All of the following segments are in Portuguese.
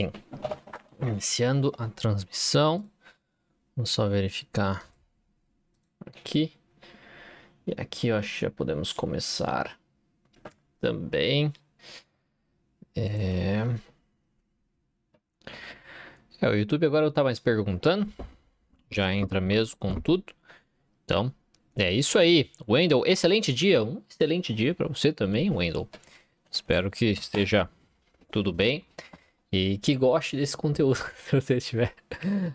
Sim. Iniciando a transmissão. Vamos só verificar aqui. E aqui que já podemos começar também. É... é, o YouTube agora eu tá mais perguntando. Já entra mesmo com tudo. Então, é isso aí. Wendel, excelente dia. Um excelente dia para você também, Wendel. Espero que esteja tudo bem e que goste desse conteúdo se você estiver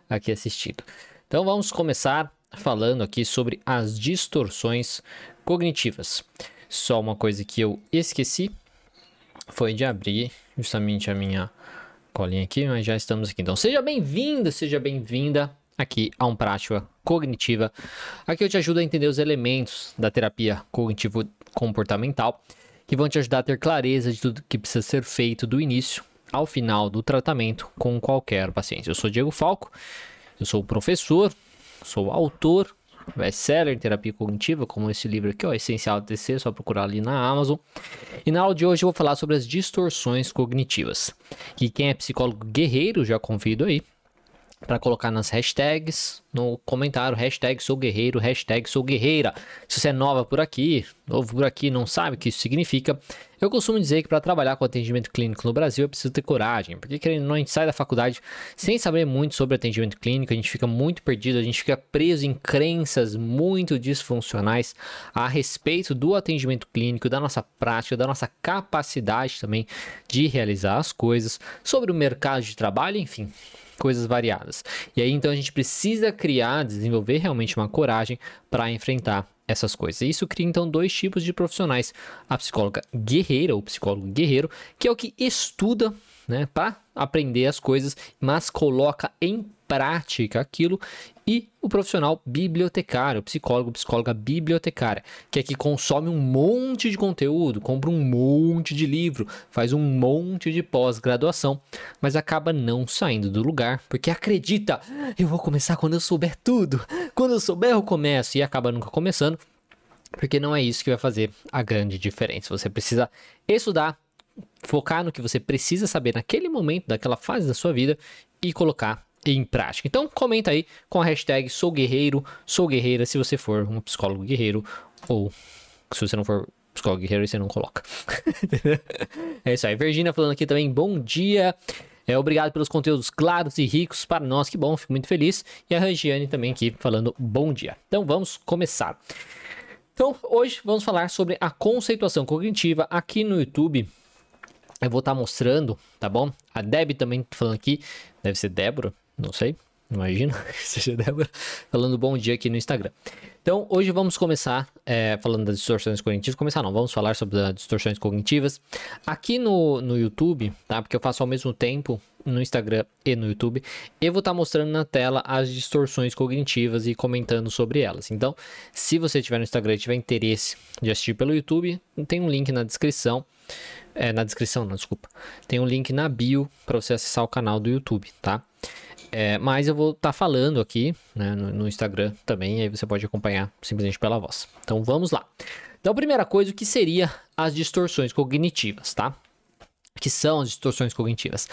aqui assistindo. Então vamos começar falando aqui sobre as distorções cognitivas. Só uma coisa que eu esqueci foi de abrir justamente a minha colinha aqui, mas já estamos aqui. Então seja bem-vindo, seja bem-vinda aqui a um prática cognitiva. Aqui eu te ajudo a entender os elementos da terapia cognitivo comportamental que vão te ajudar a ter clareza de tudo que precisa ser feito do início ao final do tratamento com qualquer paciente. Eu sou Diego Falco, eu sou professor, sou autor, best-seller em terapia cognitiva, como esse livro aqui, ó, Essencial TC, só procurar ali na Amazon. E na aula de hoje eu vou falar sobre as distorções cognitivas. E quem é psicólogo guerreiro, já convido aí para colocar nas hashtags, no comentário, hashtag sou guerreiro, hashtag sou guerreira. Se você é nova por aqui, novo por aqui, não sabe o que isso significa, eu costumo dizer que para trabalhar com atendimento clínico no Brasil eu preciso ter coragem, porque querendo ou não, a gente sai da faculdade sem saber muito sobre atendimento clínico, a gente fica muito perdido, a gente fica preso em crenças muito disfuncionais a respeito do atendimento clínico, da nossa prática, da nossa capacidade também de realizar as coisas, sobre o mercado de trabalho, enfim coisas variadas. E aí então a gente precisa criar, desenvolver realmente uma coragem para enfrentar essas coisas. E isso cria então dois tipos de profissionais: a psicóloga guerreira, ou psicólogo guerreiro, que é o que estuda, né, para aprender as coisas, mas coloca em prática aquilo e o profissional bibliotecário, psicólogo, psicóloga bibliotecária, que é que consome um monte de conteúdo, compra um monte de livro, faz um monte de pós-graduação, mas acaba não saindo do lugar, porque acredita, eu vou começar quando eu souber tudo, quando eu souber eu começo, e acaba nunca começando, porque não é isso que vai fazer a grande diferença. Você precisa estudar, focar no que você precisa saber naquele momento, daquela fase da sua vida e colocar em prática. Então comenta aí com a hashtag sou guerreiro, sou guerreira, se você for um psicólogo guerreiro ou se você não for psicólogo guerreiro, você não coloca. é isso aí. Virginia falando aqui também, bom dia. É, obrigado pelos conteúdos claros e ricos para nós, que bom, fico muito feliz. E a Regiane também aqui falando bom dia. Então vamos começar. Então hoje vamos falar sobre a conceituação cognitiva aqui no YouTube. Eu vou estar mostrando, tá bom? A Deb também falando aqui, deve ser Débora, não sei, imagina que seja Débora, falando bom dia aqui no Instagram. Então, hoje vamos começar é, falando das distorções cognitivas. Começar não, vamos falar sobre as distorções cognitivas. Aqui no, no YouTube, tá? Porque eu faço ao mesmo tempo no Instagram e no YouTube, eu vou estar mostrando na tela as distorções cognitivas e comentando sobre elas. Então, se você tiver no Instagram e tiver interesse de assistir pelo YouTube, tem um link na descrição. É, na descrição, não, desculpa. Tem um link na bio para você acessar o canal do YouTube, tá? É, mas eu vou estar tá falando aqui né, no, no, Instagram também, aí você pode acompanhar simplesmente pela voz. Então vamos lá. Então, primeira coisa, o que seria as distorções cognitivas, tá? Que são as distorções cognitivas?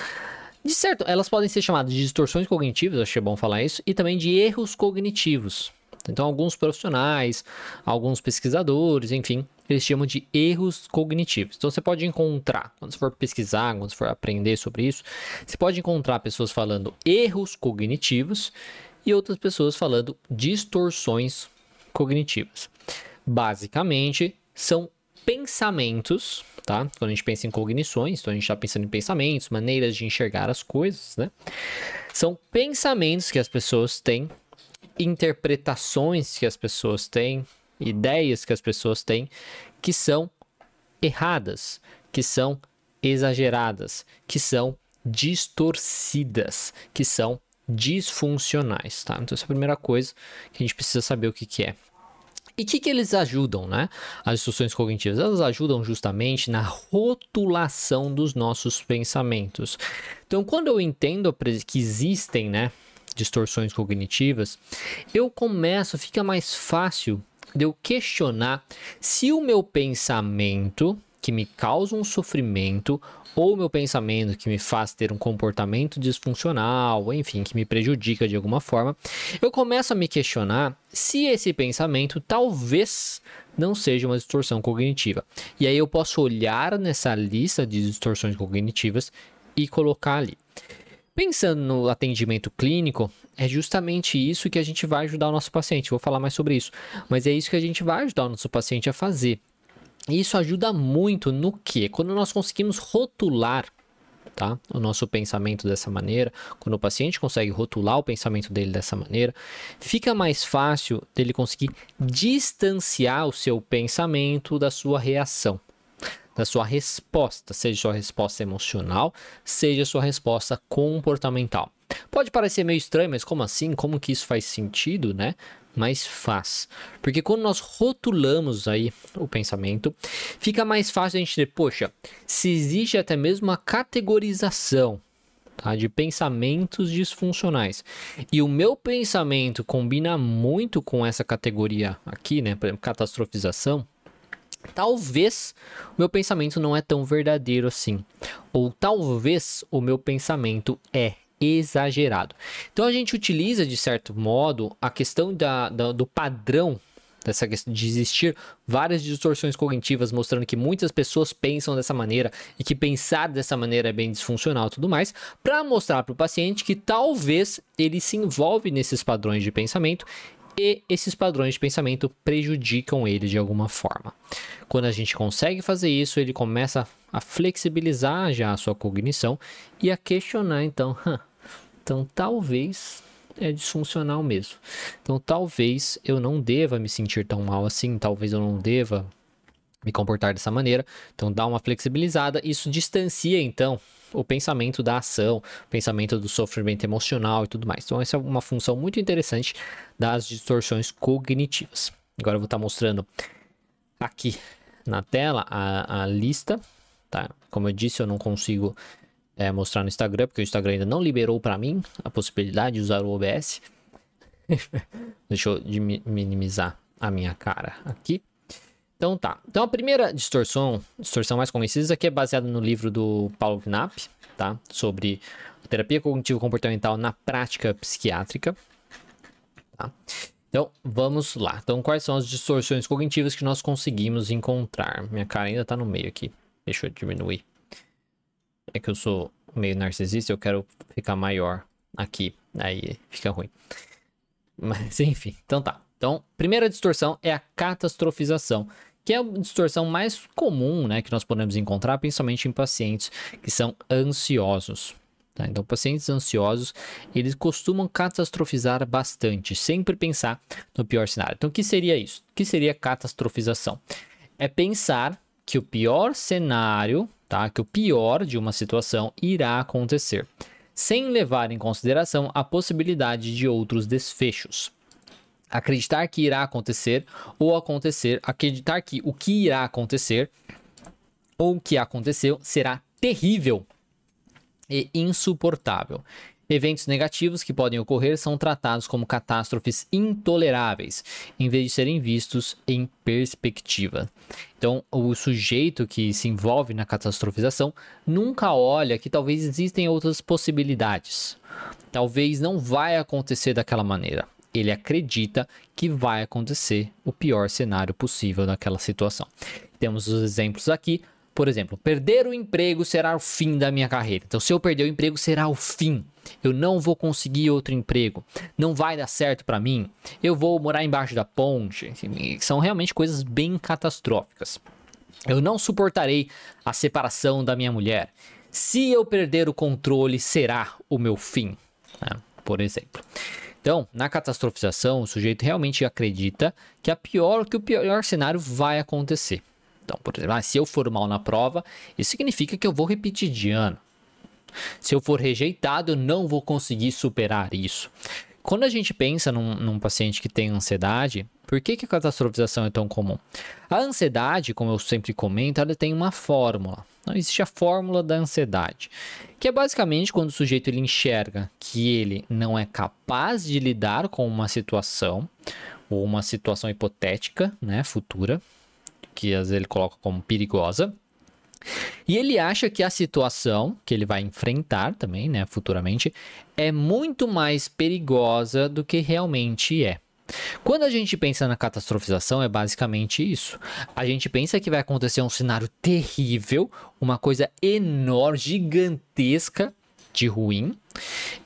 De certo, elas podem ser chamadas de distorções cognitivas, é bom falar isso, e também de erros cognitivos. Então, alguns profissionais, alguns pesquisadores, enfim, eles chamam de erros cognitivos. Então você pode encontrar, quando você for pesquisar, quando você for aprender sobre isso, você pode encontrar pessoas falando erros cognitivos e outras pessoas falando distorções cognitivas. Basicamente, são pensamentos, tá? Quando a gente pensa em cognições, então a gente está pensando em pensamentos, maneiras de enxergar as coisas, né? São pensamentos que as pessoas têm, interpretações que as pessoas têm, ideias que as pessoas têm que são erradas, que são exageradas, que são distorcidas, que são disfuncionais, tá? Então essa é a primeira coisa que a gente precisa saber o que, que é. E o que, que eles ajudam, né? As distorções cognitivas, elas ajudam justamente na rotulação dos nossos pensamentos. Então, quando eu entendo que existem, né, distorções cognitivas, eu começo, fica mais fácil de eu questionar se o meu pensamento que me causa um sofrimento ou meu pensamento que me faz ter um comportamento disfuncional, enfim, que me prejudica de alguma forma, eu começo a me questionar se esse pensamento talvez não seja uma distorção cognitiva. E aí eu posso olhar nessa lista de distorções cognitivas e colocar ali. Pensando no atendimento clínico, é justamente isso que a gente vai ajudar o nosso paciente. Vou falar mais sobre isso, mas é isso que a gente vai ajudar o nosso paciente a fazer. E isso ajuda muito no que? Quando nós conseguimos rotular tá? o nosso pensamento dessa maneira, quando o paciente consegue rotular o pensamento dele dessa maneira, fica mais fácil dele conseguir distanciar o seu pensamento da sua reação da sua resposta, seja sua resposta emocional, seja sua resposta comportamental. Pode parecer meio estranho, mas como assim? Como que isso faz sentido, né? Mas faz. Porque quando nós rotulamos aí o pensamento, fica mais fácil a gente dizer, poxa, se existe até mesmo uma categorização tá, de pensamentos disfuncionais e o meu pensamento combina muito com essa categoria aqui, né, por exemplo, catastrofização, talvez o meu pensamento não é tão verdadeiro assim. Ou talvez o meu pensamento é exagerado. Então a gente utiliza, de certo modo, a questão da, da, do padrão dessa questão de existir várias distorções cognitivas mostrando que muitas pessoas pensam dessa maneira e que pensar dessa maneira é bem disfuncional e tudo mais, para mostrar para o paciente que talvez ele se envolve nesses padrões de pensamento e esses padrões de pensamento prejudicam ele de alguma forma. Quando a gente consegue fazer isso, ele começa a flexibilizar já a sua cognição e a questionar então, então talvez é disfuncional mesmo. Então talvez eu não deva me sentir tão mal assim, talvez eu não deva me comportar dessa maneira. Então dá uma flexibilizada, isso distancia então o pensamento da ação, o pensamento do sofrimento emocional e tudo mais. Então, essa é uma função muito interessante das distorções cognitivas. Agora eu vou estar mostrando aqui na tela a, a lista, tá? Como eu disse, eu não consigo é, mostrar no Instagram, porque o Instagram ainda não liberou para mim a possibilidade de usar o OBS. Deixa eu minimizar a minha cara aqui. Então tá. Então a primeira distorção, distorção mais conhecida aqui é baseada no livro do Paulo Knapp, tá? Sobre terapia cognitivo comportamental na prática psiquiátrica. Tá? Então, vamos lá. Então, quais são as distorções cognitivas que nós conseguimos encontrar? Minha cara ainda tá no meio aqui. Deixa eu diminuir. É que eu sou meio narcisista, eu quero ficar maior aqui. Aí fica ruim. Mas, enfim. Então tá. Então, primeira distorção é a catastrofização, que é a distorção mais comum né, que nós podemos encontrar, principalmente em pacientes que são ansiosos. Tá? Então, pacientes ansiosos, eles costumam catastrofizar bastante, sempre pensar no pior cenário. Então, o que seria isso? O que seria catastrofização? É pensar que o pior cenário, tá? que o pior de uma situação irá acontecer, sem levar em consideração a possibilidade de outros desfechos acreditar que irá acontecer ou acontecer, acreditar que o que irá acontecer ou o que aconteceu será terrível e insuportável. Eventos negativos que podem ocorrer são tratados como catástrofes intoleráveis, em vez de serem vistos em perspectiva. Então, o sujeito que se envolve na catastrofização nunca olha que talvez existem outras possibilidades. Talvez não vai acontecer daquela maneira ele acredita que vai acontecer o pior cenário possível naquela situação. Temos os exemplos aqui. Por exemplo, perder o emprego será o fim da minha carreira. Então, se eu perder o emprego, será o fim. Eu não vou conseguir outro emprego. Não vai dar certo para mim. Eu vou morar embaixo da ponte. São realmente coisas bem catastróficas. Eu não suportarei a separação da minha mulher. Se eu perder o controle, será o meu fim. Né? Por exemplo. Então, na catastrofização, o sujeito realmente acredita que, a pior, que o pior cenário vai acontecer. Então, por exemplo, ah, se eu for mal na prova, isso significa que eu vou repetir de ano. Se eu for rejeitado, eu não vou conseguir superar isso. Quando a gente pensa num, num paciente que tem ansiedade, por que, que a catastrofização é tão comum? A ansiedade, como eu sempre comento, ela tem uma fórmula. Não existe a fórmula da ansiedade, que é basicamente quando o sujeito ele enxerga que ele não é capaz de lidar com uma situação ou uma situação hipotética, né, futura, que às vezes ele coloca como perigosa, E ele acha que a situação que ele vai enfrentar também, né, futuramente, é muito mais perigosa do que realmente é. Quando a gente pensa na catastrofização, é basicamente isso. A gente pensa que vai acontecer um cenário terrível, uma coisa enorme, gigantesca de ruim,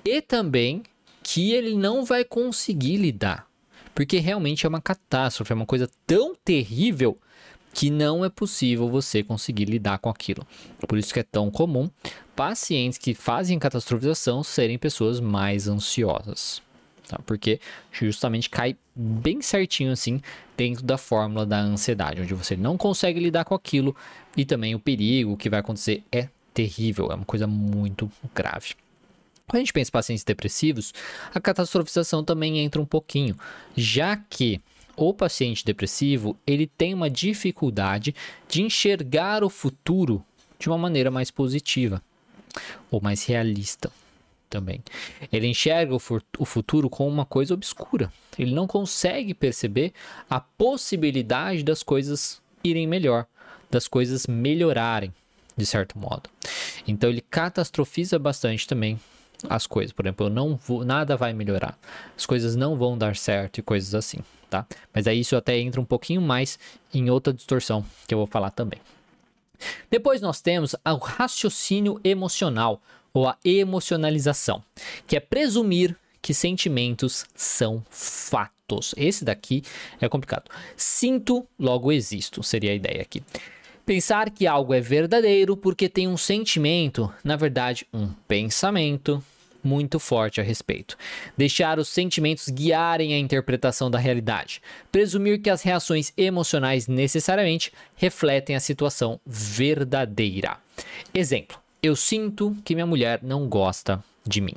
e também que ele não vai conseguir lidar. Porque realmente é uma catástrofe, é uma coisa tão terrível que não é possível você conseguir lidar com aquilo. Por isso que é tão comum pacientes que fazem catastrofização serem pessoas mais ansiosas. Tá? Porque justamente cai bem certinho assim dentro da fórmula da ansiedade, onde você não consegue lidar com aquilo e também o perigo que vai acontecer é terrível, é uma coisa muito grave. Quando a gente pensa em pacientes depressivos, a catastrofização também entra um pouquinho, já que o paciente depressivo ele tem uma dificuldade de enxergar o futuro de uma maneira mais positiva ou mais realista também. Ele enxerga o futuro como uma coisa obscura. Ele não consegue perceber a possibilidade das coisas irem melhor, das coisas melhorarem, de certo modo. Então ele catastrofiza bastante também as coisas. Por exemplo, eu não vou, nada vai melhorar. As coisas não vão dar certo e coisas assim tá? Mas aí isso até entra um pouquinho mais em outra distorção que eu vou falar também. Depois nós temos o raciocínio emocional ou a emocionalização, que é presumir que sentimentos são fatos. Esse daqui é complicado. Sinto, logo existo, seria a ideia aqui. Pensar que algo é verdadeiro porque tem um sentimento, na verdade, um pensamento, muito forte a respeito. Deixar os sentimentos guiarem a interpretação da realidade. Presumir que as reações emocionais necessariamente refletem a situação verdadeira. Exemplo: eu sinto que minha mulher não gosta de mim.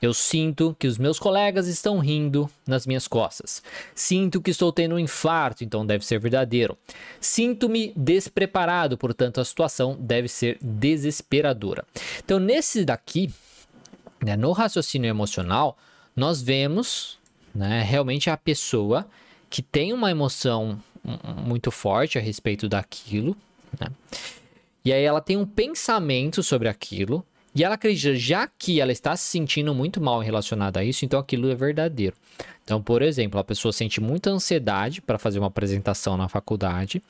Eu sinto que os meus colegas estão rindo nas minhas costas. Sinto que estou tendo um infarto, então deve ser verdadeiro. Sinto-me despreparado, portanto a situação deve ser desesperadora. Então nesse daqui né? No raciocínio emocional, nós vemos né, realmente a pessoa que tem uma emoção muito forte a respeito daquilo, né? E aí ela tem um pensamento sobre aquilo, e ela acredita, já que ela está se sentindo muito mal relacionada a isso, então aquilo é verdadeiro. Então, por exemplo, a pessoa sente muita ansiedade para fazer uma apresentação na faculdade,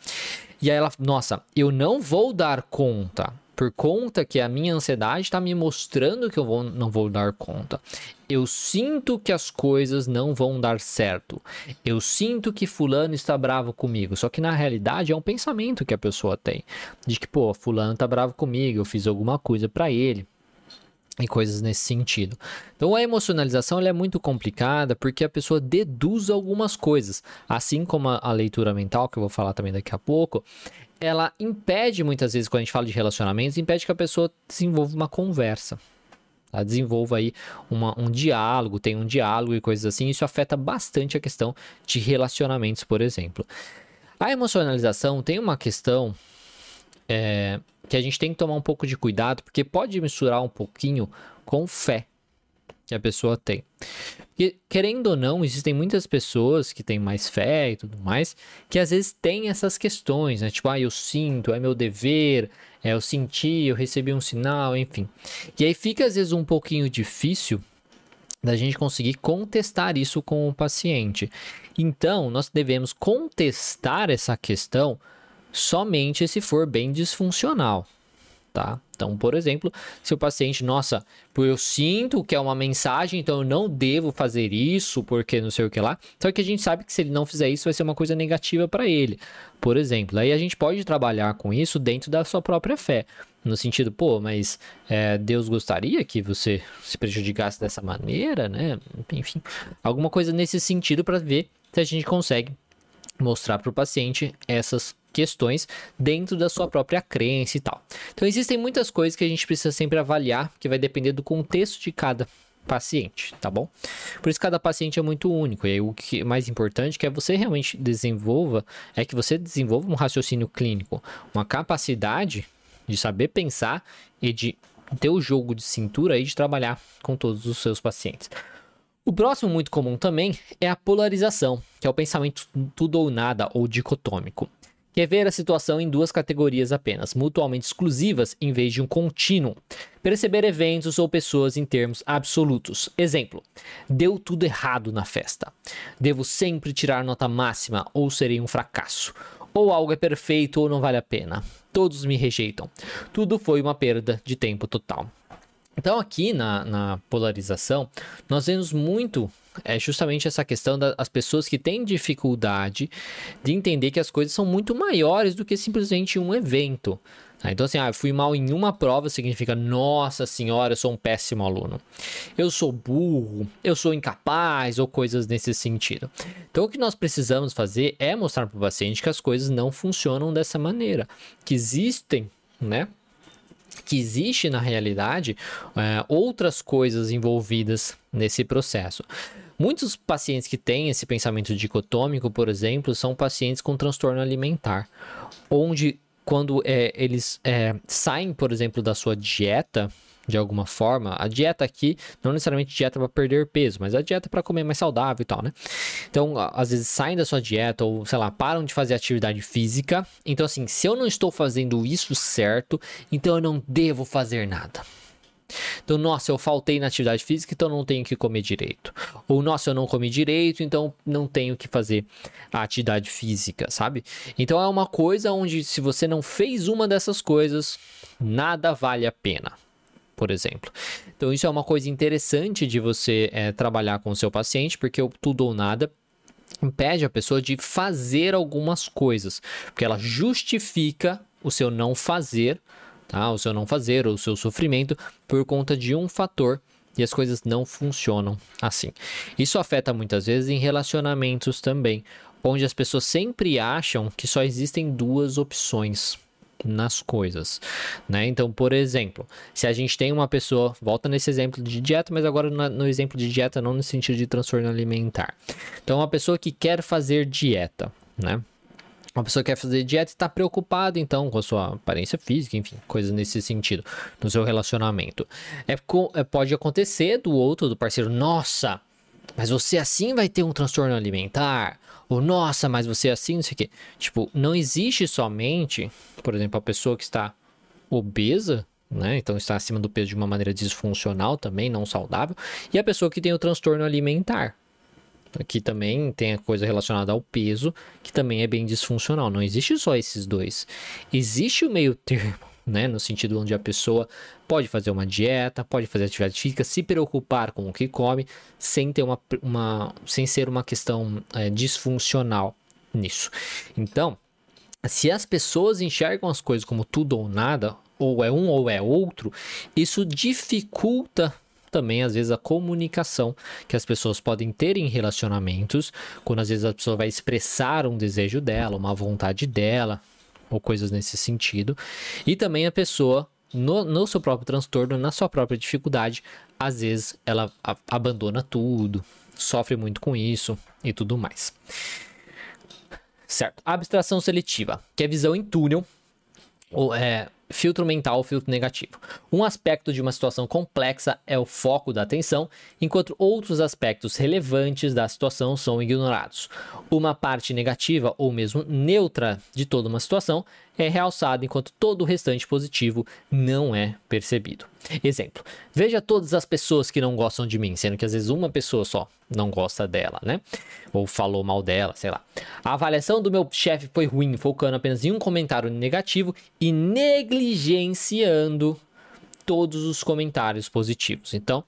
e aí ela, nossa, eu não vou dar conta por conta que a minha ansiedade está me mostrando que eu vou, não vou dar conta. Eu sinto que as coisas não vão dar certo. Eu sinto que fulano está bravo comigo. Só que na realidade é um pensamento que a pessoa tem. De que, pô, fulano está bravo comigo, eu fiz alguma coisa para ele e coisas nesse sentido. Então a emocionalização é muito complicada porque a pessoa deduz algumas coisas, assim como a, a, leitura mental que eu vou falar também daqui a pouco, ela impede muitas vezes, quando a gente fala de relacionamentos, impede que a pessoa desenvolva uma conversa. Ela desenvolva aí uma, um diálogo, tem um diálogo e coisas assim. Isso afeta bastante a questão de relacionamentos, por exemplo. A emocionalização tem uma questão é, que a gente tem que tomar um pouco de cuidado, porque pode misturar um pouquinho com fé que a pessoa tem. Porque, querendo ou não, existem muitas pessoas que têm mais fé e tudo mais, que às vezes têm essas questões, né? Tipo, ah, eu sinto, é meu dever, é, eu senti, eu recebi um sinal, enfim. E aí fica às vezes um pouquinho difícil da gente conseguir contestar isso com o paciente. Então, nós devemos contestar essa questão somente se for bem disfuncional tá? Então, por exemplo, se o paciente, nossa, eu sinto que é uma mensagem, então eu não devo fazer isso porque não sei o que lá. Só que a gente sabe que se ele não fizer isso, vai ser uma coisa negativa para ele. Por exemplo, aí a gente pode trabalhar com isso dentro da sua própria fé. No sentido, pô, mas é, Deus gostaria que você se prejudicasse dessa maneira, né? Enfim, alguma coisa nesse sentido para ver se a gente consegue mostrar para o paciente essas questões dentro da sua própria crença e tal. Então existem muitas coisas que a gente precisa sempre avaliar, que vai depender do contexto de cada paciente, tá bom? Por isso cada paciente é muito único. E aí o que é mais importante que é você realmente desenvolva é que você desenvolva um raciocínio clínico, uma capacidade de saber pensar e de ter o jogo de cintura e de trabalhar com todos os seus pacientes. O próximo muito comum também é a polarização, que é o pensamento tudo ou nada ou dicotômico que é ver a situação em duas categorias apenas, mutuamente exclusivas em vez de um contínuo. Perceber eventos ou pessoas em termos absolutos. Exemplo: deu tudo errado na festa. Devo sempre tirar nota máxima ou serei um fracasso. Ou algo é perfeito ou não vale a pena. Todos me rejeitam. Tudo foi uma perda de tempo total. Então, aqui na, na polarização, nós vemos muito é justamente essa questão das pessoas que têm dificuldade de entender que as coisas são muito maiores do que simplesmente um evento. Tá? Então, assim, ah, eu fui mal em uma prova significa, nossa senhora, eu sou um péssimo aluno. Eu sou burro, eu sou incapaz, ou coisas nesse sentido. Então, o que nós precisamos fazer é mostrar para o paciente que as coisas não funcionam dessa maneira, que existem, né? Que existe na realidade é, outras coisas envolvidas nesse processo. Muitos pacientes que têm esse pensamento dicotômico, por exemplo, são pacientes com transtorno alimentar, onde quando é, eles é, saem, por exemplo, da sua dieta, de alguma forma, a dieta aqui, não necessariamente dieta para perder peso, mas a dieta para comer mais saudável e tal, né? Então, às vezes saem da sua dieta ou, sei lá, param de fazer atividade física. Então, assim, se eu não estou fazendo isso certo, então eu não devo fazer nada. Então, nossa, eu faltei na atividade física, então não tenho que comer direito. Ou, nossa, eu não comi direito, então não tenho que fazer a atividade física, sabe? Então é uma coisa onde se você não fez uma dessas coisas, nada vale a pena por exemplo. Então, isso é uma coisa interessante de você é, trabalhar com o seu paciente, porque o tudo ou nada impede a pessoa de fazer algumas coisas, porque ela justifica o seu não fazer, tá? O seu não fazer ou o seu sofrimento por conta de um fator e as coisas não funcionam assim. Isso afeta muitas vezes em relacionamentos também, onde as pessoas sempre acham que só existem duas opções nas coisas, né? Então, por exemplo, se a gente tem uma pessoa, volta nesse exemplo de dieta, mas agora no exemplo de dieta não no sentido de transtorno alimentar. Então, uma pessoa que quer fazer dieta, né? Uma pessoa que quer fazer dieta e está preocupada, então, com a sua aparência física, enfim, coisas nesse sentido, no seu relacionamento. É, é, pode acontecer do outro, do parceiro, nossa, mas você assim vai ter um transtorno alimentar? Ou, nossa, mas você assim, não sei o quê. Tipo, não existe somente, por exemplo, a pessoa que está obesa, né? Então está acima do peso de uma maneira disfuncional também, não saudável, e a pessoa que tem o transtorno alimentar. Que também tem a coisa relacionada ao peso, que também é bem disfuncional. Não existe só esses dois. Existe o meio termo né? No sentido onde a pessoa pode fazer uma dieta, pode fazer atividade física, se preocupar com o que come, sem ter uma, uma sem ser uma questão é, disfuncional nisso. Então, se as pessoas enxergam as coisas como tudo ou nada, ou é um ou é outro, isso dificulta também às vezes a comunicação que as pessoas podem ter em relacionamentos, quando às vezes a pessoa vai expressar um desejo dela, uma vontade dela, ou coisas nesse sentido. E também a pessoa, no, no seu próprio transtorno, na sua própria dificuldade, às vezes ela a, abandona tudo, sofre muito com isso e tudo mais. Certo. Abstração seletiva, que é visão em túnel, ou é filtro mental, filtro negativo. Um aspecto de uma situação complexa é o foco da atenção, enquanto outros aspectos relevantes da situação são ignorados. Uma parte negativa ou mesmo neutra de toda uma situação é realçada enquanto todo o restante positivo não é percebido. Exemplo: veja todas as pessoas que não gostam de mim, sendo que às vezes uma pessoa só não gosta dela, né? Ou falou mal dela, sei lá. A avaliação do meu chefe foi ruim, focando apenas em um comentário negativo e negligenciando todos os comentários positivos. Então,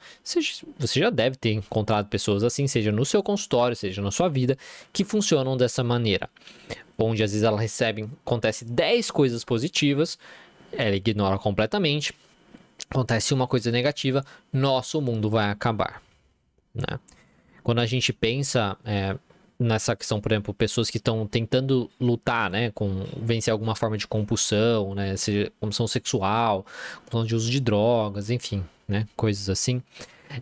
você já deve ter encontrado pessoas assim, seja no seu consultório, seja na sua vida, que funcionam dessa maneira. Onde às vezes ela recebe, acontece 10 coisas positivas, ela ignora completamente. Acontece uma coisa negativa, nosso mundo vai acabar. Né? Quando a gente pensa é, nessa questão, por exemplo, pessoas que estão tentando lutar, né, com vencer alguma forma de compulsão, né, seja compulsão sexual, compulsão de uso de drogas, enfim, né, coisas assim.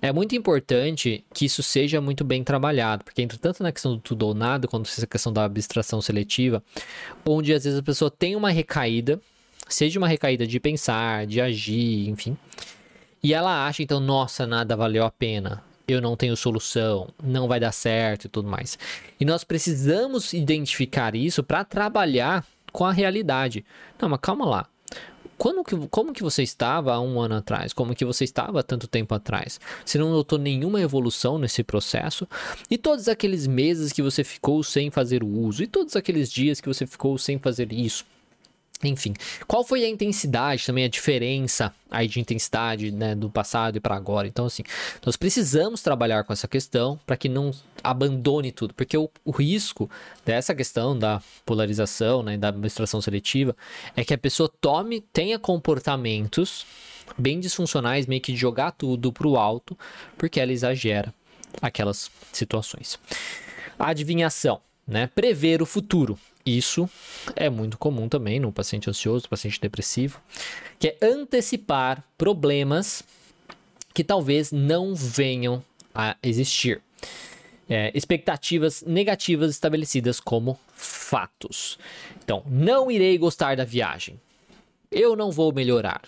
É muito importante que isso seja muito bem trabalhado, porque entra tanto na questão do tudo ou nada, quanto essa questão da abstração seletiva, onde às vezes a pessoa tem uma recaída, seja uma recaída de pensar, de agir, enfim, e ela acha então, nossa, nada valeu a pena eu não tenho solução, não vai dar certo e tudo mais. E nós precisamos identificar isso para trabalhar com a realidade. Não, mas calma lá. Quando que, como que você estava há um ano atrás? Como que você estava há tanto tempo atrás? Você não notou nenhuma evolução nesse processo? E todos aqueles meses que você ficou sem fazer o uso? E todos aqueles dias que você ficou sem fazer isso? Enfim, qual foi a intensidade, também a diferença aí de intensidade né, do passado e para agora? Então, assim, nós precisamos trabalhar com essa questão para que não abandone tudo, porque o, o, risco dessa questão da polarização, né, da administração seletiva, é que a pessoa tome, tenha comportamentos bem disfuncionais, meio que de jogar tudo para o alto, porque ela exagera aquelas situações. Adivinhação, né, prever o futuro. Isso é muito comum também no paciente ansioso, paciente depressivo, que é antecipar problemas que talvez não venham a existir. É, expectativas negativas estabelecidas como fatos. Então, não irei gostar da viagem. Eu não vou melhorar.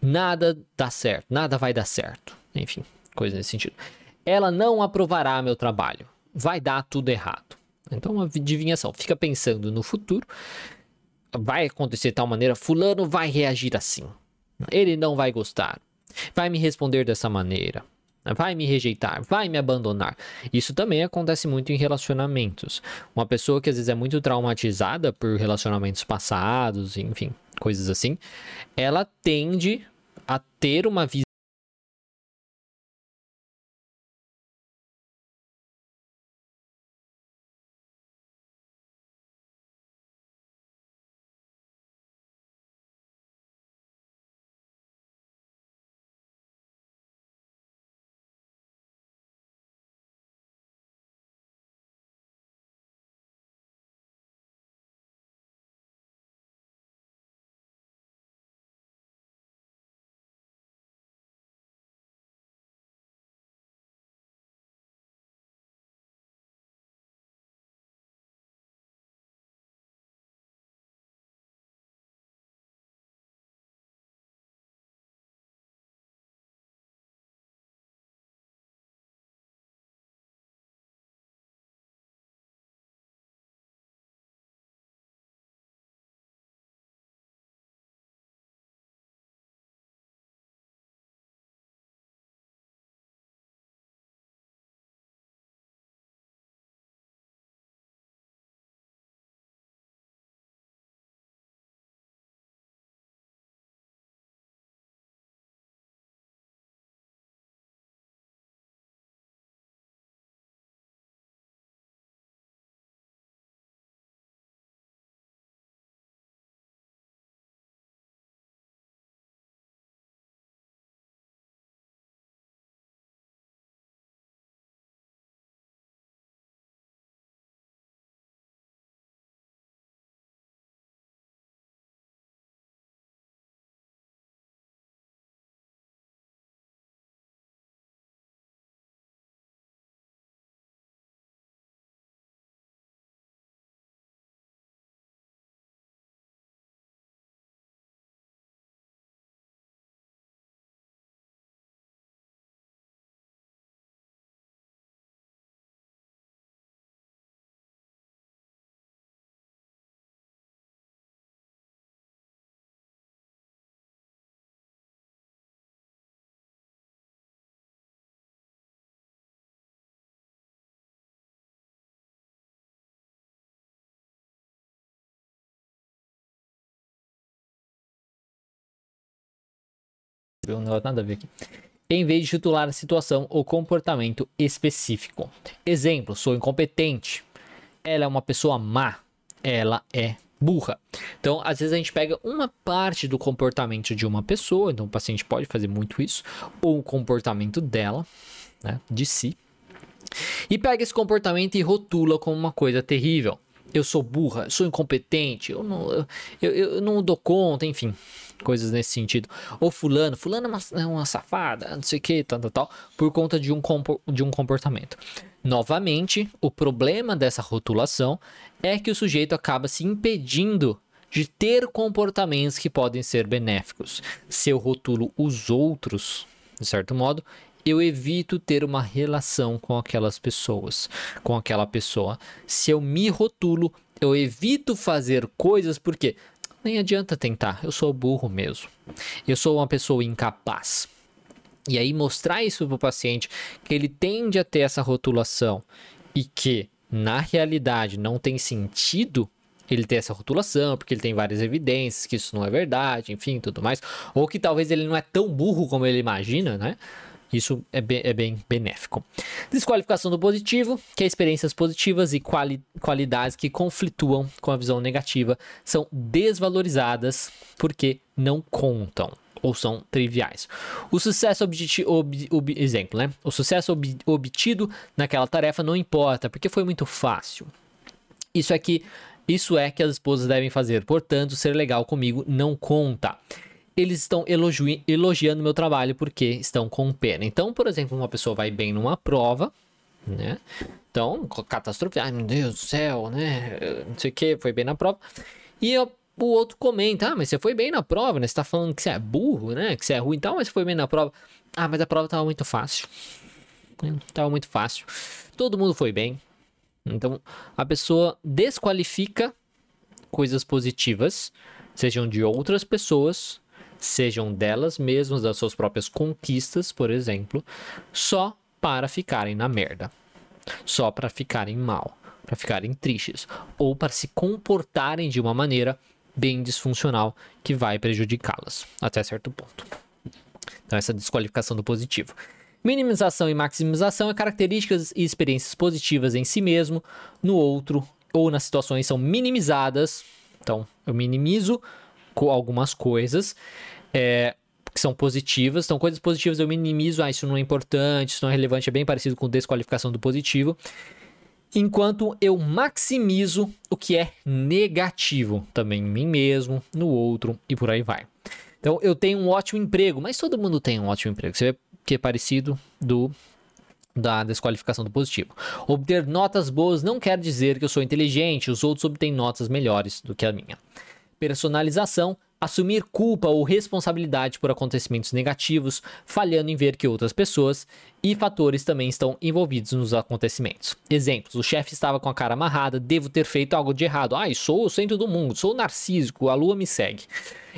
Nada dá certo, nada vai dar certo. Enfim, coisa nesse sentido. Ela não aprovará meu trabalho. Vai dar tudo errado. Então, uma adivinhação. Fica pensando no futuro. Vai acontecer de tal maneira, fulano vai reagir assim. Ele não vai gostar. Vai me responder dessa maneira. Vai me rejeitar, vai me abandonar. Isso também acontece muito em relacionamentos. Uma pessoa que às vezes é muito traumatizada por relacionamentos passados, enfim, coisas assim, ela tende a ter uma visão negócio nada a ver aqui. Em vez de titular a situação ou comportamento específico. Exemplo, sou incompetente. Ela é uma pessoa má. Ela é burra. Então, às vezes a gente pega uma parte do comportamento de uma pessoa, então o paciente pode fazer muito isso, ou o comportamento dela, né, de si, e pega esse comportamento e rotula como uma coisa terrível. Eu sou burra, sou incompetente, eu não, eu, eu, eu não dou conta, enfim coisas nesse sentido. Ou fulano, fulano é uma, é uma safada, não sei o que, tal, tal, tal, por conta de um, de um comportamento. Novamente, o problema dessa rotulação é que o sujeito acaba se impedindo de ter comportamentos que podem ser benéficos. Se eu rotulo os outros, de certo modo, eu evito ter uma relação com aquelas pessoas, com aquela pessoa. Se eu me rotulo, Eu evito fazer coisas porque nem adianta tentar, eu sou burro mesmo. Eu sou uma pessoa incapaz. E aí mostrar isso para o paciente que ele tende a ter essa rotulação e que na realidade não tem sentido ele ter essa rotulação, porque ele tem várias evidências que isso não é verdade, enfim, tudo mais, ou que talvez ele não é tão burro como ele imagina, né? Isso é bem, é bem benéfico. Desqualificação do positivo, que é experiências positivas e quali qualidades que conflituam com a visão negativa são desvalorizadas porque não contam ou são triviais. O sucesso obtido, ob, ob, exemplo, né? O sucesso ob, obtido naquela tarefa não importa, porque foi muito fácil. Isso é que isso é que as esposas devem fazer. Portanto, ser legal comigo não conta. Eles estão elogi elogiando meu trabalho porque estão com pena. Então, por exemplo, uma pessoa vai bem numa prova, né? Então, catástrofe, ai meu Deus do céu, né? Não sei o que, foi bem na prova. E eu o outro comenta, ah, mas você foi bem na prova, né? Você tá falando que você é burro, né? Que você é ruim e tal, mas você foi bem na prova. Ah, mas a prova tava muito fácil. Tava muito fácil. Todo mundo foi bem. Então, a pessoa desqualifica coisas positivas, sejam de outras pessoas, sejam delas mesmas, das suas próprias conquistas, por exemplo, só para ficarem na merda. Só para ficarem mal, para ficarem tristes, ou para se comportarem de uma maneira bem disfuncional que vai prejudicá-las até certo ponto. Então, essa desqualificação do positivo. Minimização e maximização é características e experiências positivas em si mesmo, no outro ou nas situações são minimizadas. Então, eu minimizo algumas coisas é, que são positivas. Então, coisas positivas eu minimizo. Ah, isso não é importante, isso não é relevante. É bem parecido com desqualificação do positivo enquanto eu maximizo o que é negativo também em mim mesmo, no outro e por aí vai. Então eu tenho um ótimo emprego, mas todo mundo tem um ótimo emprego. Você vê que é parecido do da desqualificação do positivo. Obter notas boas não quer dizer que eu sou inteligente, os outros obtêm notas melhores do que a minha. Personalização assumir culpa ou responsabilidade por acontecimentos negativos, falhando em ver que outras pessoas e fatores também estão envolvidos nos acontecimentos. Exemplos: o chefe estava com a cara amarrada, devo ter feito algo de errado. Ai, sou o centro do mundo, sou narcísico, a lua me segue.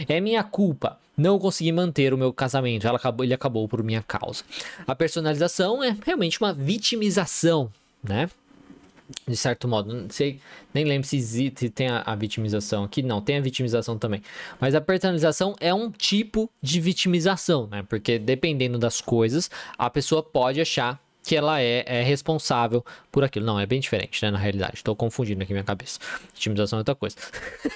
É minha culpa. Não consegui manter o meu casamento, acabou, ele acabou por minha causa. A personalização é realmente uma vitimização, né? De certo modo. Não sei, nem lembro se, se tem a, a, vitimização aqui. Não, tem a vitimização também. Mas a personalização é um tipo de vitimização, né? Porque dependendo das coisas, a pessoa pode achar que ela é, é responsável por aquilo. Não, é bem diferente, né? Na realidade. Estou confundindo aqui minha cabeça. Vitimização é outra coisa.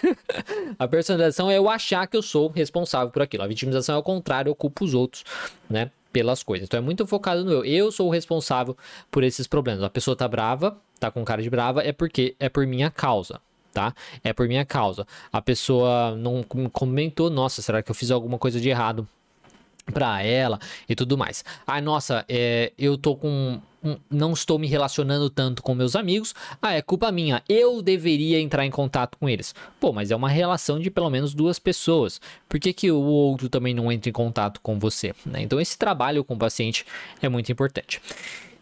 a personalização é eu achar que eu sou responsável por aquilo. A vitimização é o contrário, eu culpo os outros, né? Pelas coisas. Então é muito focado no eu. Eu sou o responsável por esses problemas. A pessoa tá brava, tá com cara de brava, é porque é por minha causa. Tá? É por minha causa. A pessoa não comentou, nossa, será que eu fiz alguma coisa de errado para ela e tudo mais. Ai, nossa, é, eu tô com não estou me relacionando tanto com meus amigos, ah, é culpa minha, eu deveria entrar em contato com eles. Pô, mas é uma relação de pelo menos duas pessoas. Por que, que o outro também não entra em contato com você? Né? Então, esse trabalho com o paciente é muito importante.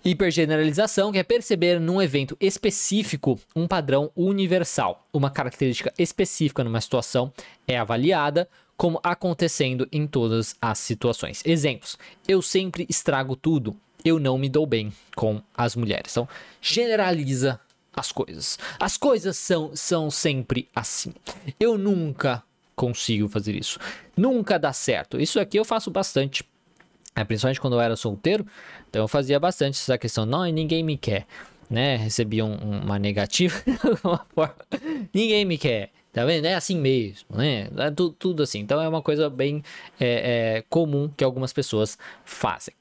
Hipergeneralização, que é perceber num evento específico um padrão universal. Uma característica específica numa situação é avaliada como acontecendo em todas as situações. Exemplos: eu sempre estrago tudo eu não me dou bem com as mulheres. Então, generaliza as coisas. As coisas são, são sempre assim. Eu nunca consigo fazer isso. Nunca dá certo. Isso aqui eu faço bastante. É, principalmente quando eu era solteiro. Então eu fazia bastante essa questão. Não, ninguém me quer. Né? Recebi um, uma negativa. ninguém me quer. Tá vendo? É assim mesmo, né? É tudo, tudo assim. Então é uma coisa bem é, é, comum que algumas pessoas fazem.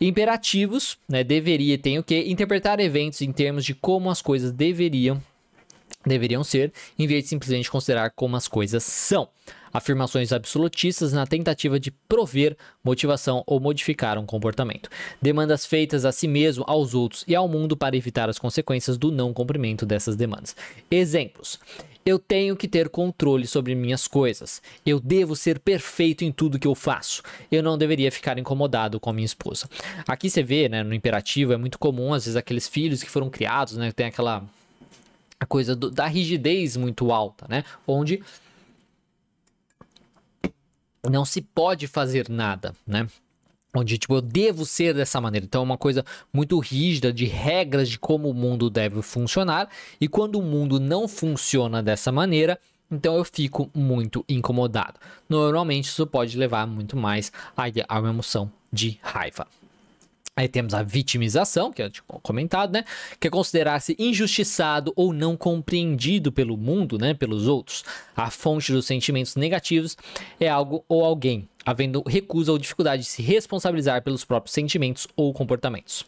Imperativos, né, deveria, tem o que? Interpretar eventos em termos de como as coisas deveriam deveriam ser, em vez de simplesmente considerar como as coisas são. Afirmações absolutistas na tentativa de prover motivação ou modificar um comportamento. Demandas feitas a si mesmo, aos outros e ao mundo para evitar as consequências do não cumprimento dessas demandas. Exemplos: eu tenho que ter controle sobre minhas coisas. Eu devo ser perfeito em tudo que eu faço. Eu não deveria ficar incomodado com a minha esposa. Aqui você vê, né, no imperativo, é muito comum, às vezes, aqueles filhos que foram criados, né, tem aquela coisa do, da rigidez muito alta, né? Onde não se pode fazer nada, né? Onde, tipo, eu devo ser dessa maneira. Então, é uma coisa muito rígida de regras de como o mundo deve funcionar. E quando o mundo não funciona dessa maneira, então eu fico muito incomodado. Normalmente, isso pode levar muito mais a uma emoção de raiva. Aí temos a vitimização, que eu tinha comentado, né? Que é considerar-se injustiçado ou não compreendido pelo mundo, né? Pelos outros. A fonte dos sentimentos negativos é algo ou alguém, havendo recusa ou dificuldade de se responsabilizar pelos próprios sentimentos ou comportamentos.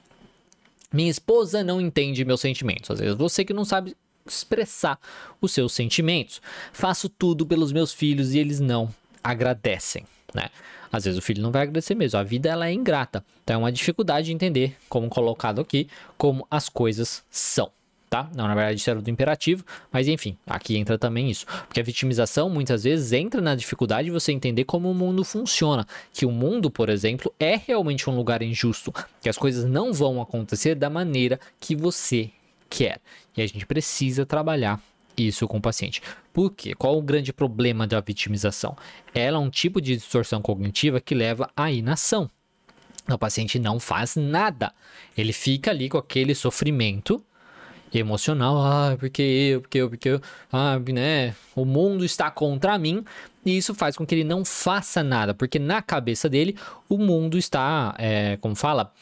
Minha esposa não entende meus sentimentos. Às vezes você que não sabe expressar os seus sentimentos. Faço tudo pelos meus filhos e eles não agradecem, né? Às vezes o filho não vai agradecer mesmo. A vida ela é ingrata. Então é uma dificuldade de entender, como colocado aqui, como as coisas são. Tá? Não, na verdade isso era do imperativo, mas enfim, aqui entra também isso. Porque a vitimização muitas vezes entra na dificuldade de você entender como o mundo funciona. Que o mundo, por exemplo, é realmente um lugar injusto. Que as coisas não vão acontecer da maneira que você quer. E a gente precisa trabalhar isso com o paciente. Por quê? Qual o grande problema da vitimização? Ela é um tipo de distorção cognitiva que leva à inação. O paciente não faz nada. Ele fica ali com aquele sofrimento emocional. Ah, porque eu, porque eu, porque eu. Ah, né? O mundo está contra mim. E isso faz com que ele não faça nada. Porque na cabeça dele, o mundo está, é, como fala,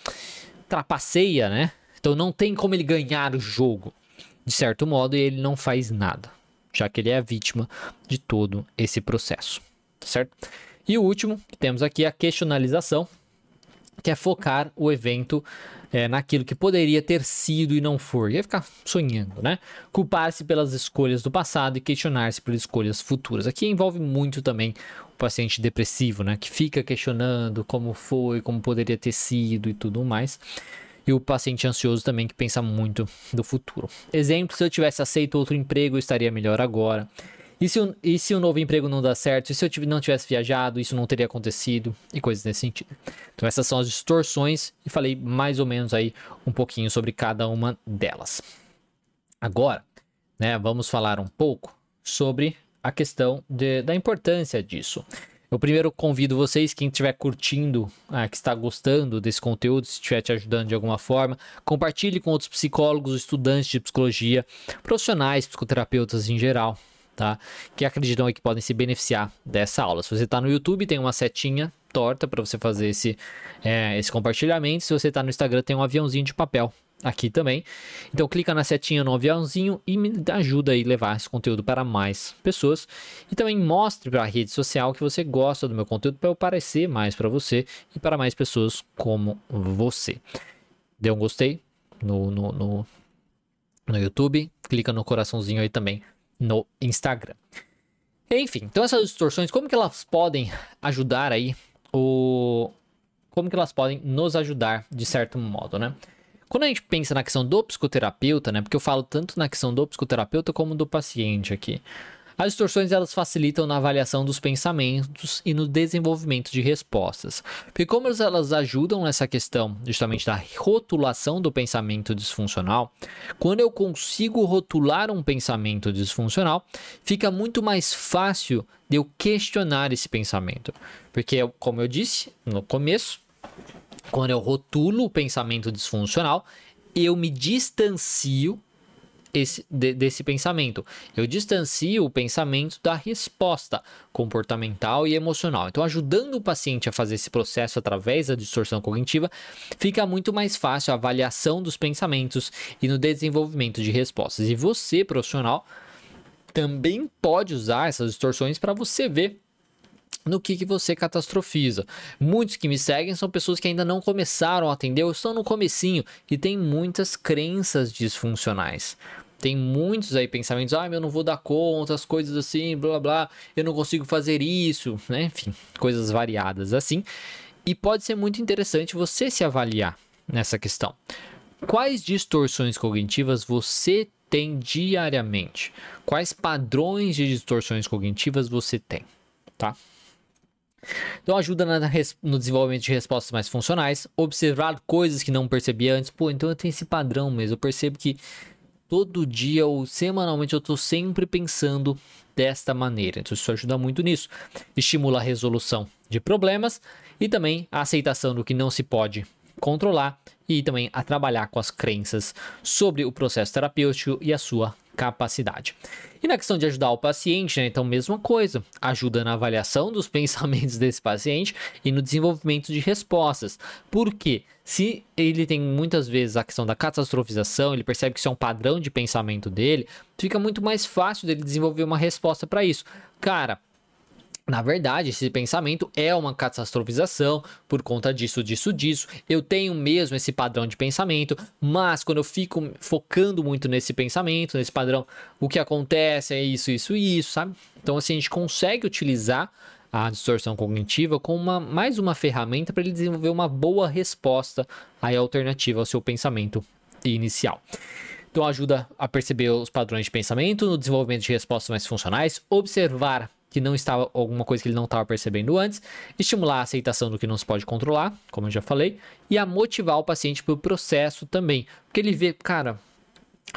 trapaceia, né? Então não tem como ele ganhar o jogo de certo modo, e ele não faz nada, já que ele é a vítima de todo esse processo, certo? E o último que temos aqui é a questionalização, que é focar o evento é, naquilo que poderia ter sido e não for. E é ficar sonhando, né? Culpar-se pelas escolhas do passado e questionar-se pelas escolhas futuras. Aqui envolve muito também o paciente depressivo, né? Que fica questionando como foi, como poderia ter sido e tudo mais e o paciente ansioso também que pensa muito do futuro. Exemplo, se eu tivesse aceito outro emprego, eu estaria melhor agora. E se, o, e se o novo emprego não dá certo? E se eu não tivesse viajado, isso não teria acontecido? E coisas nesse sentido. Então essas são as distorções e falei mais ou menos aí um pouquinho sobre cada uma delas. Agora, né, vamos falar um pouco sobre a questão de, da importância disso. Eu primeiro convido vocês, quem estiver curtindo, ah, que está gostando desse conteúdo, se estiver te ajudando de alguma forma, compartilhe com outros psicólogos, estudantes de psicologia, profissionais, psicoterapeutas em geral, tá? Que acreditam que podem se beneficiar dessa aula. Se você está no YouTube, tem uma setinha torta para você fazer esse, é, esse compartilhamento. Se você está no Instagram, tem um aviãozinho de papel aqui também. Então clica na setinha no aviãozinho e me ajuda a levar esse conteúdo para mais pessoas. E também mostre para a rede social que você gosta do meu conteúdo para eu aparecer mais para você e para mais pessoas como você. Dê um gostei no, no, no, no YouTube, clica no coraçãozinho aí também no Instagram. Enfim, então essas distorções, como que elas podem ajudar aí o... Como que elas podem nos ajudar de certo modo, né? Quando a gente pensa na questão do psicoterapeuta, né? Porque eu falo tanto na questão do psicoterapeuta como do paciente aqui. As distorções elas facilitam na avaliação dos pensamentos e no desenvolvimento de respostas. Como elas ajudam nessa questão justamente da rotulação do pensamento disfuncional, quando eu consigo rotular um pensamento disfuncional, fica muito mais fácil de eu questionar esse pensamento. Porque como eu disse no começo, quando eu rotulo o pensamento disfuncional, eu me distancio esse, de, desse pensamento. Eu distancio o pensamento da resposta comportamental e emocional. Então, ajudando o paciente a fazer esse processo através da distorção cognitiva, fica muito mais fácil a avaliação dos pensamentos e no desenvolvimento de respostas. E você, profissional, também pode usar essas distorções para você ver no que, que você catastrofiza. Muitos que me seguem são pessoas que ainda não começaram a atender ou estão no comecinho e tem muitas crenças disfuncionais. Tem muitos aí pensamentos, ah, eu não vou dar conta, as coisas assim, blá blá, eu não consigo fazer isso, né? Enfim, coisas variadas assim. E pode ser muito interessante você se avaliar nessa questão. Quais distorções cognitivas você tem diariamente? Quais padrões de distorções cognitivas você tem, tá? Então ajuda no desenvolvimento de respostas mais funcionais, observar coisas que não percebi antes. Pô, então eu tenho esse padrão mesmo. Eu percebo que todo dia ou semanalmente eu estou sempre pensando desta maneira. Então isso ajuda muito nisso. Estimula a resolução de problemas e também a aceitação do que não se pode controlar e também a trabalhar com as crenças sobre o processo terapêutico e a sua capacidade. E na questão de ajudar o paciente, né, então mesma coisa, ajuda na avaliação dos pensamentos desse paciente e no desenvolvimento de respostas. Por quê? Se ele tem muitas vezes a questão da catastrofização, ele percebe que isso é um padrão de pensamento dele, fica muito mais fácil dele desenvolver uma resposta para isso. Cara, na verdade, esse pensamento é uma catastrofização por conta disso, disso, disso. Eu tenho mesmo esse padrão de pensamento, mas quando eu fico focando muito nesse pensamento, nesse padrão, o que acontece é isso, isso e isso, sabe? Então, assim, a gente consegue utilizar a distorção cognitiva como uma, mais uma ferramenta para ele desenvolver uma boa resposta aí alternativa ao seu pensamento inicial. Então ajuda a perceber os padrões de pensamento no desenvolvimento de respostas mais funcionais, observar que não estava alguma coisa que ele não estava percebendo antes, estimular a aceitação do que não se pode controlar, como eu já falei, e a motivar o paciente para o processo também, porque ele vê, cara,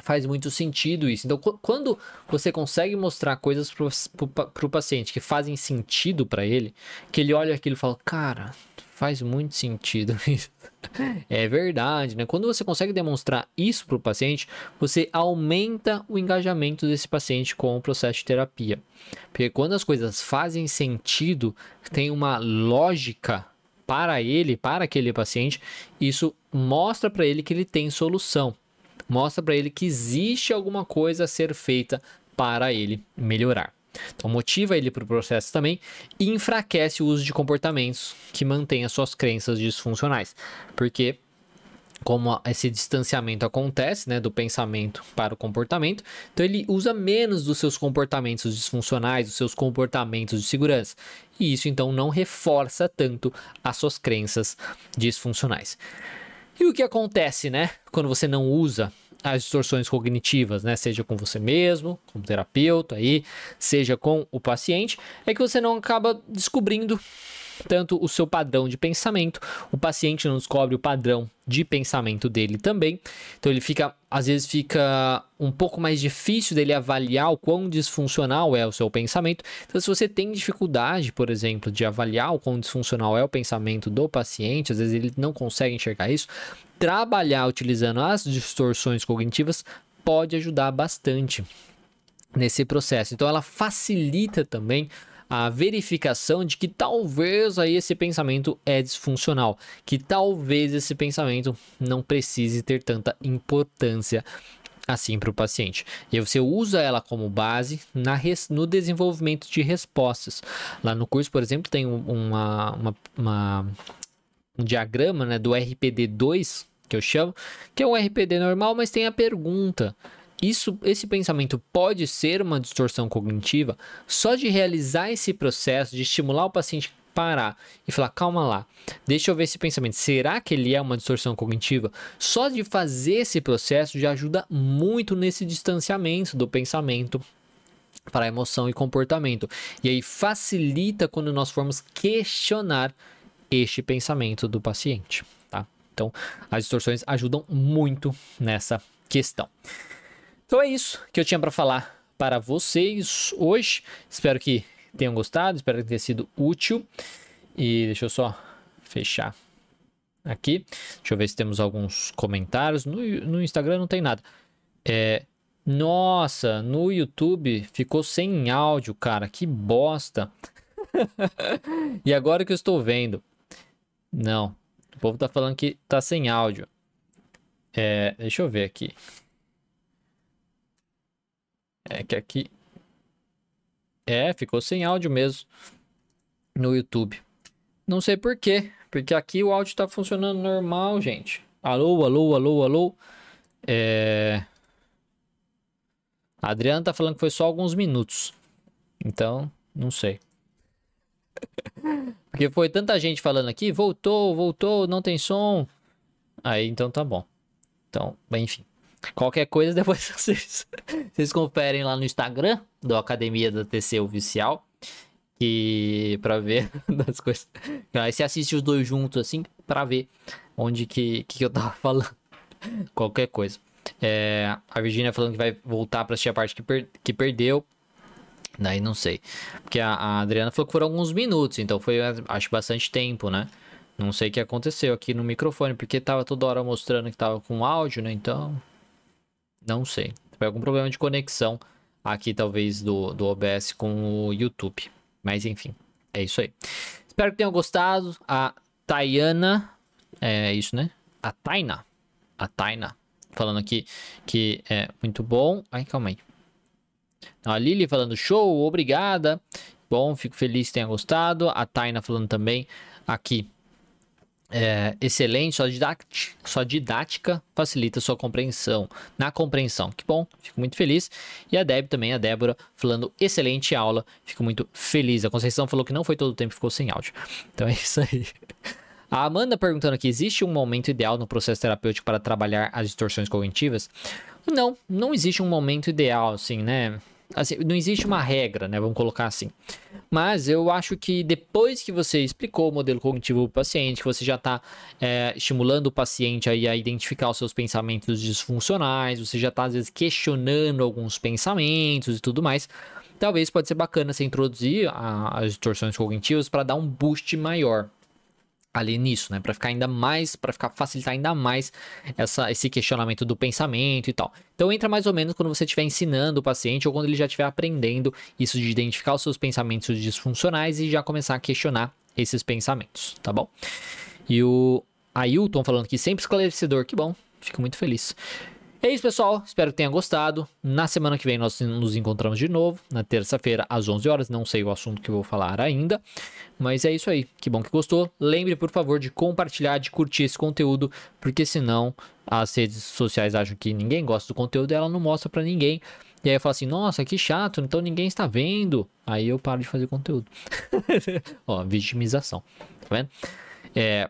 faz muito sentido isso. Então, quando você consegue mostrar coisas para o paciente que fazem sentido para ele, que ele olha aquilo e fala, cara, faz muito sentido isso. É verdade, né? Quando você consegue demonstrar isso para o paciente, você aumenta o engajamento desse paciente com o processo de terapia. Porque quando as coisas fazem sentido, tem uma lógica para ele, para aquele paciente, isso mostra para ele que ele tem solução. Mostra para ele que existe alguma coisa a ser feita para ele melhorar. Então motiva ele para o processo também e enfraquece o uso de comportamentos que mantêm as suas crenças disfuncionais. Porque como esse distanciamento acontece, né, do pensamento para o comportamento, então ele usa menos dos seus comportamentos disfuncionais, dos seus comportamentos de segurança. E isso então não reforça tanto as suas crenças disfuncionais. E o que acontece, né, quando você não usa as distorções cognitivas, né? Seja com você mesmo, como terapeuta aí, seja com o paciente, é que você não acaba descobrindo tanto o seu padrão de pensamento, o paciente não descobre o padrão de pensamento dele também. Então ele fica, às vezes fica um pouco mais difícil dele avaliar o quão disfuncional é o seu pensamento. Então se você tem dificuldade, por exemplo, de avaliar o quão disfuncional é o pensamento do paciente, às vezes ele não consegue enxergar isso, trabalhar utilizando as distorções cognitivas pode ajudar bastante nesse processo. Então ela facilita também a verificação de que talvez aí esse pensamento é disfuncional, que talvez esse pensamento não precise ter tanta importância assim para o paciente. E você usa ela como base na res, no desenvolvimento de respostas. Lá no curso, por exemplo, tem uma, uma, uma um diagrama né, do RPD2, que eu chamo, que é um RPD normal, mas tem a pergunta. Isso, esse pensamento pode ser uma distorção cognitiva? Só de realizar esse processo, de estimular o paciente parar e falar, calma lá, deixa eu ver esse pensamento, será que ele é uma distorção cognitiva? Só de fazer esse processo já ajuda muito nesse distanciamento do pensamento para emoção e comportamento. E aí facilita quando nós formos questionar este pensamento do paciente. Então, as distorções ajudam muito nessa questão. Então é isso que eu tinha para falar para vocês hoje. Espero que tenham gostado, espero que tenha sido útil. E deixa eu só fechar aqui. Deixa eu ver se temos alguns comentários. No, no Instagram não tem nada. É, nossa, no YouTube ficou sem áudio, cara. Que bosta. e agora que eu estou vendo. Não, o povo tá falando que tá sem áudio. É, deixa eu ver aqui. É que aqui. É, ficou sem áudio mesmo. No YouTube. Não sei por quê. Porque aqui o áudio tá funcionando normal, gente. Alô, alô, alô, alô. É. A Adriana tá falando que foi só alguns minutos. Então, não sei. Porque foi tanta gente falando aqui, voltou, voltou, não tem som. Aí então tá bom. Então, enfim. Qualquer coisa depois vocês, vocês conferem lá no Instagram do Academia da TC Oficial. Que para ver das coisas. Aí você assiste os dois juntos assim para ver onde que, que eu tava falando. Qualquer coisa. É, a Virginia falando que vai voltar para assistir a parte que, per que perdeu. Daí não sei. Porque a, a, Adriana falou que foram alguns minutos, então foi, acho, bastante tempo, né? Não sei o que aconteceu aqui no microfone, porque tava toda hora mostrando que tava com áudio, né? Então. Não sei. Foi algum problema de conexão aqui, talvez, do, do OBS com o YouTube. Mas enfim, é isso aí. Espero que tenham gostado. A Tayana. É isso, né? A Taina. A Taina. Falando aqui que é muito bom. Ai, calma aí. A Lili falando show, obrigada. Bom, fico feliz que tenha gostado. A Taina falando também aqui. É, excelente, sua didática, sua didática facilita sua compreensão. Na compreensão, que bom, fico muito feliz. E a Deb também, a Débora, falando excelente aula, fico muito feliz. A Conceição falou que não foi todo o tempo que ficou sem áudio. Então é isso aí. A Amanda perguntando aqui: existe um momento ideal no processo terapêutico para trabalhar as distorções cognitivas? Não, não existe um momento ideal, assim, né? Assim, não existe uma regra, né? Vamos colocar assim. Mas eu acho que depois que você explicou o modelo cognitivo para o paciente, que você já está é, estimulando o paciente aí a identificar os seus pensamentos disfuncionais, você já está às vezes questionando alguns pensamentos e tudo mais, talvez pode ser bacana você introduzir a, as distorções cognitivas para dar um boost maior ali nisso, né, para ficar ainda mais, para ficar facilitar ainda mais essa, esse questionamento do pensamento e tal. Então entra mais ou menos quando você estiver ensinando o paciente ou quando ele já estiver aprendendo isso de identificar os seus pensamentos disfuncionais e já começar a questionar esses pensamentos, tá bom? E o Ailton falando que sempre esclarecedor, que bom, fico muito feliz. É isso, pessoal. Espero que tenha gostado. Na semana que vem nós nos encontramos de novo, na terça-feira, às 11 horas. Não sei o assunto que eu vou falar ainda, mas é isso aí. Que bom que gostou. Lembre, por favor, de compartilhar, de curtir esse conteúdo, porque senão as redes sociais acham que ninguém gosta do conteúdo e ela não mostra para ninguém. E aí eu falo assim, nossa, que chato, então ninguém está vendo. Aí eu paro de fazer conteúdo. Ó, vitimização. Tá vendo? É,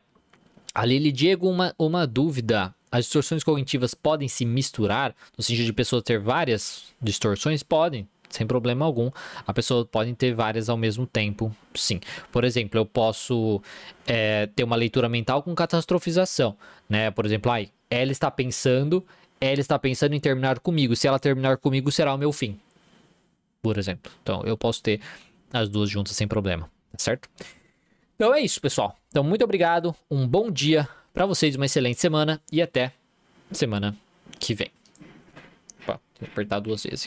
a Lili Diego, uma, uma dúvida as distorções cognitivas podem se misturar, no sentido de pessoa ter várias distorções? Podem, sem problema algum. A pessoa pode ter várias ao mesmo tempo, sim. Por exemplo, eu posso é, ter uma leitura mental com catastrofização, né? Por exemplo, ai, ela está pensando, ela está pensando em terminar comigo. Se ela terminar comigo, será o meu fim. Por exemplo. Então, eu posso ter as duas juntas sem problema, tá certo? Então é isso, pessoal. Então, muito obrigado, um bom dia para vocês, uma excelente semana e até semana que vem. Opa, apertar duas vezes.